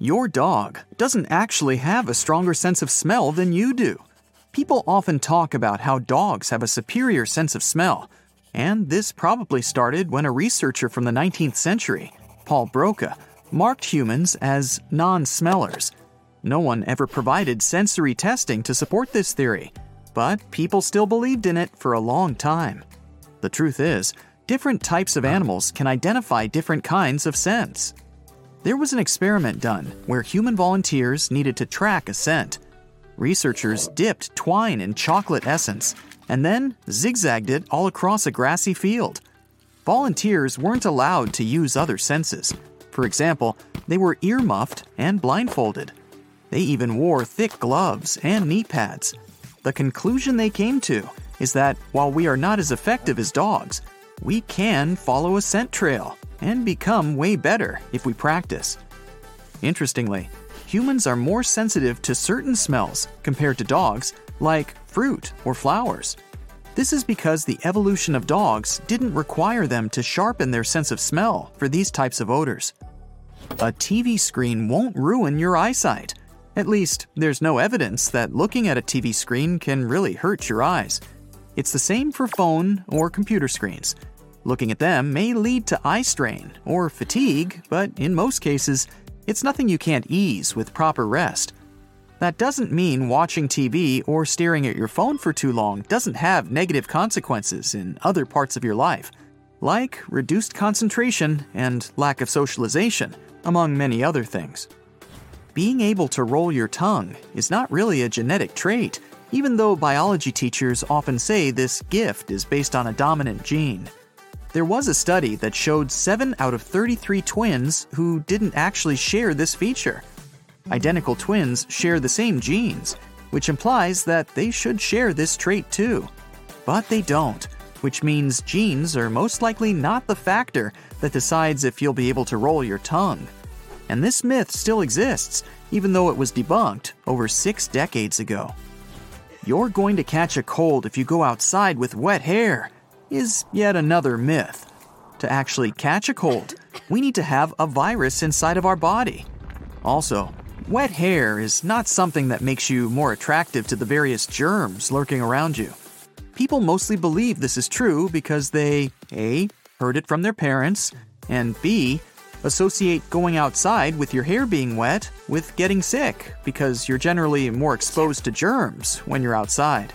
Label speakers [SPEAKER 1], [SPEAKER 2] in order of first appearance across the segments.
[SPEAKER 1] Your dog doesn't actually have a stronger sense of smell than you do. People often talk about how dogs have a superior sense of smell, and this probably started when a researcher from the 19th century, Paul Broca, marked humans as non smellers. No one ever provided sensory testing to support this theory, but people still believed in it for a long time. The truth is, different types of animals can identify different kinds of scents. There was an experiment done where human volunteers needed to track a scent. Researchers dipped twine in chocolate essence and then zigzagged it all across a grassy field. Volunteers weren't allowed to use other senses. For example, they were earmuffed and blindfolded. They even wore thick gloves and knee pads. The conclusion they came to is that while we are not as effective as dogs, we can follow a scent trail and become way better if we practice. Interestingly, humans are more sensitive to certain smells compared to dogs, like fruit or flowers. This is because the evolution of dogs didn't require them to sharpen their sense of smell for these types of odors. A TV screen won't ruin your eyesight. At least, there's no evidence that looking at a TV screen can really hurt your eyes. It's the same for phone or computer screens. Looking at them may lead to eye strain or fatigue, but in most cases, it's nothing you can't ease with proper rest. That doesn't mean watching TV or staring at your phone for too long doesn't have negative consequences in other parts of your life, like reduced concentration and lack of socialization, among many other things. Being able to roll your tongue is not really a genetic trait, even though biology teachers often say this gift is based on a dominant gene. There was a study that showed 7 out of 33 twins who didn't actually share this feature. Identical twins share the same genes, which implies that they should share this trait too. But they don't, which means genes are most likely not the factor that decides if you'll be able to roll your tongue. And this myth still exists, even though it was debunked over six decades ago. You're going to catch a cold if you go outside with wet hair is yet another myth. To actually catch a cold, we need to have a virus inside of our body. Also, wet hair is not something that makes you more attractive to the various germs lurking around you. People mostly believe this is true because they A. heard it from their parents, and B. associate going outside with your hair being wet with getting sick because you're generally more exposed to germs when you're outside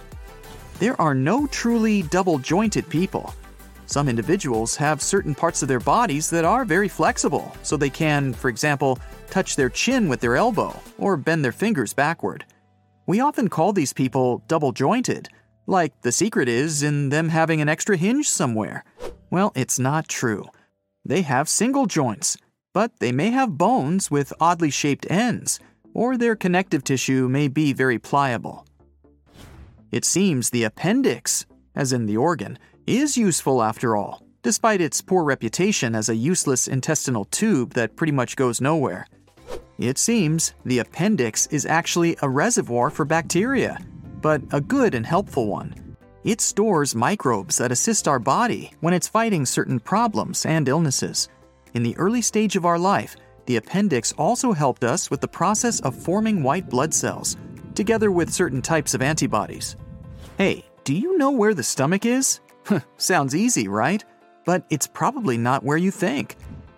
[SPEAKER 1] there are no truly double jointed people. Some individuals have certain parts of their bodies that are very flexible, so they can, for example, touch their chin with their elbow or bend their fingers backward. We often call these people double jointed, like the secret is in them having an extra hinge somewhere. Well, it's not true. They have single joints, but they may have bones with oddly shaped ends, or their connective tissue may be very pliable. It seems the appendix, as in the organ, is useful after all, despite its poor reputation as a useless intestinal tube that pretty much goes nowhere. It seems the appendix is actually a reservoir for bacteria, but a good and helpful one. It stores microbes that assist our body when it's fighting certain problems and illnesses. In the early stage of our life, the appendix also helped us with the process of forming white blood cells, together with certain types of antibodies. Hey, do you know where the stomach is? Sounds easy, right? But it's probably not where you think.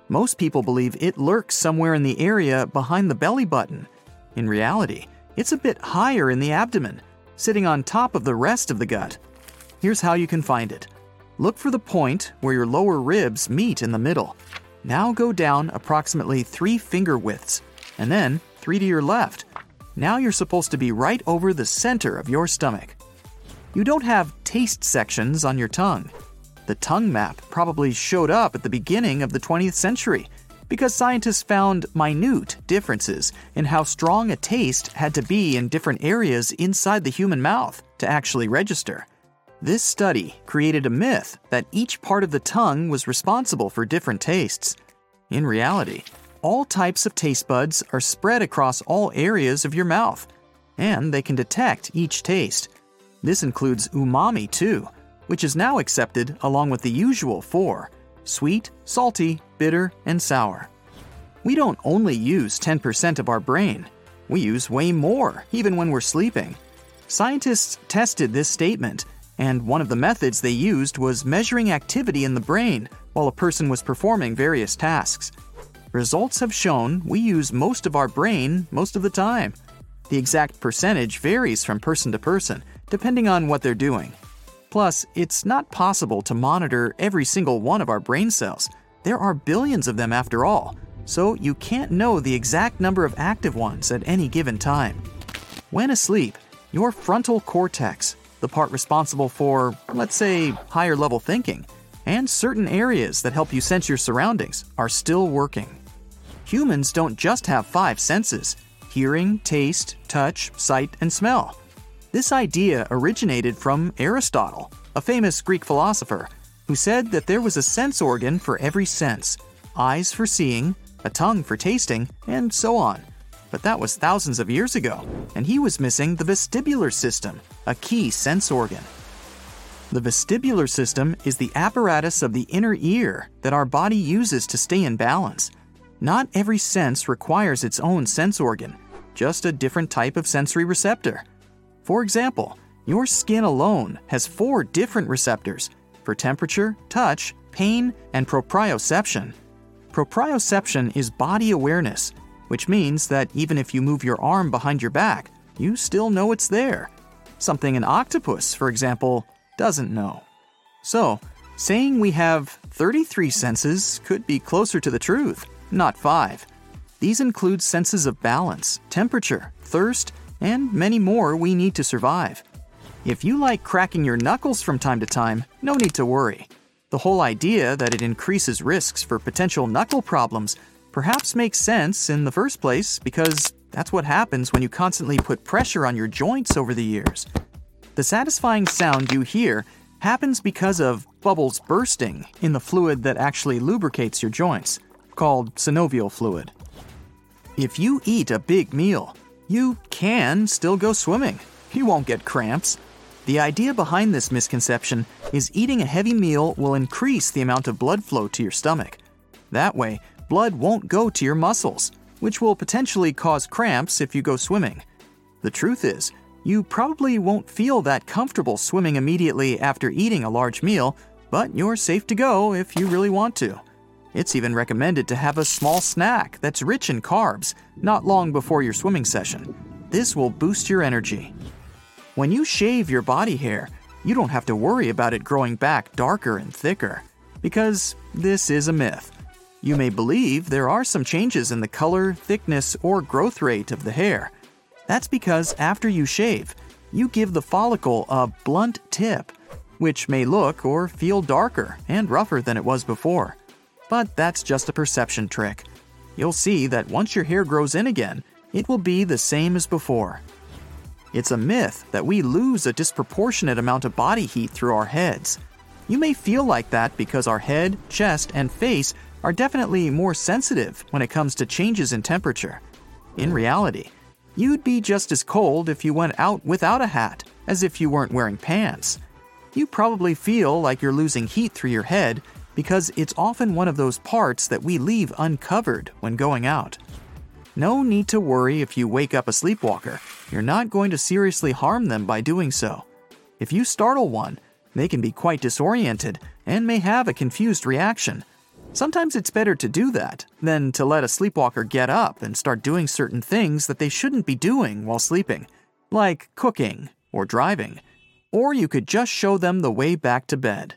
[SPEAKER 1] Most people believe it lurks somewhere in the area behind the belly button. In reality, it's a bit higher in the abdomen, sitting on top of the rest of the gut. Here's how you can find it look for the point where your lower ribs meet in the middle. Now go down approximately three finger widths, and then three to your left. Now you're supposed to be right over the center of your stomach you don't have taste sections on your tongue. The tongue map probably showed up at the beginning of the 20th century because scientists found minute differences in how strong a taste had to be in different areas inside the human mouth to actually register. This study created a myth that each part of the tongue was responsible for different tastes. In reality, all types of taste buds are spread across all areas of your mouth, and they can detect each taste. This includes umami too, which is now accepted along with the usual four sweet, salty, bitter, and sour. we don't only use 10% of our brain, we use way more, even when we're sleeping. Scientists tested this statement, and one of the methods they used was measuring activity in the brain while a person was performing various tasks. Results have shown we use most of our brain most of the time. The exact percentage varies from person to person, depending on what they're doing. Plus, it's not possible to monitor every single one of our brain cells. There are billions of them after all, so you can't know the exact number of active ones at any given time. When asleep, your frontal cortex, the part responsible for, let's say, higher level thinking, and certain areas that help you sense your surroundings are still working. Humans don't just have five senses hearing, taste, touch, sight, and smell. This idea originated from Aristotle, a famous Greek philosopher, who said that there was a sense organ for every sense eyes for seeing, a tongue for tasting, and so on. But that was thousands of years ago, and he was missing the vestibular system, a key sense organ. The vestibular system is the apparatus of the inner ear that our body uses to stay in balance. Not every sense requires its own sense organ, just a different type of sensory receptor. For example, your skin alone has four different receptors for temperature, touch, pain, and proprioception. Proprioception is body awareness, which means that even if you move your arm behind your back, you still know it's there. Something an octopus, for example, doesn't know. So, saying we have 33 senses could be closer to the truth, not five. These include senses of balance, temperature, thirst, and many more we need to survive. If you like cracking your knuckles from time to time, no need to worry. The whole idea that it increases risks for potential knuckle problems perhaps makes sense in the first place because that's what happens when you constantly put pressure on your joints over the years. The satisfying sound you hear happens because of bubbles bursting in the fluid that actually lubricates your joints, called synovial fluid. If you eat a big meal, you can still go swimming. You won't get cramps. The idea behind this misconception is eating a heavy meal will increase the amount of blood flow to your stomach. That way, blood won't go to your muscles, which will potentially cause cramps if you go swimming. The truth is, you probably won't feel that comfortable swimming immediately after eating a large meal, but you're safe to go if you really want to. It's even recommended to have a small snack that's rich in carbs not long before your swimming session. This will boost your energy. When you shave your body hair, you don't have to worry about it growing back darker and thicker, because this is a myth. You may believe there are some changes in the color, thickness, or growth rate of the hair. That's because after you shave, you give the follicle a blunt tip, which may look or feel darker and rougher than it was before. But that's just a perception trick. You'll see that once your hair grows in again, it will be the same as before. It's a myth that we lose a disproportionate amount of body heat through our heads. You may feel like that because our head, chest, and face are definitely more sensitive when it comes to changes in temperature. In reality, you'd be just as cold if you went out without a hat as if you weren't wearing pants. You probably feel like you're losing heat through your head because it's often one of those parts that we leave uncovered when going out. No need to worry if you wake up a sleepwalker. You're not going to seriously harm them by doing so. If you startle one, they can be quite disoriented and may have a confused reaction. Sometimes it's better to do that than to let a sleepwalker get up and start doing certain things that they shouldn't be doing while sleeping, like cooking or driving. Or you could just show them the way back to bed.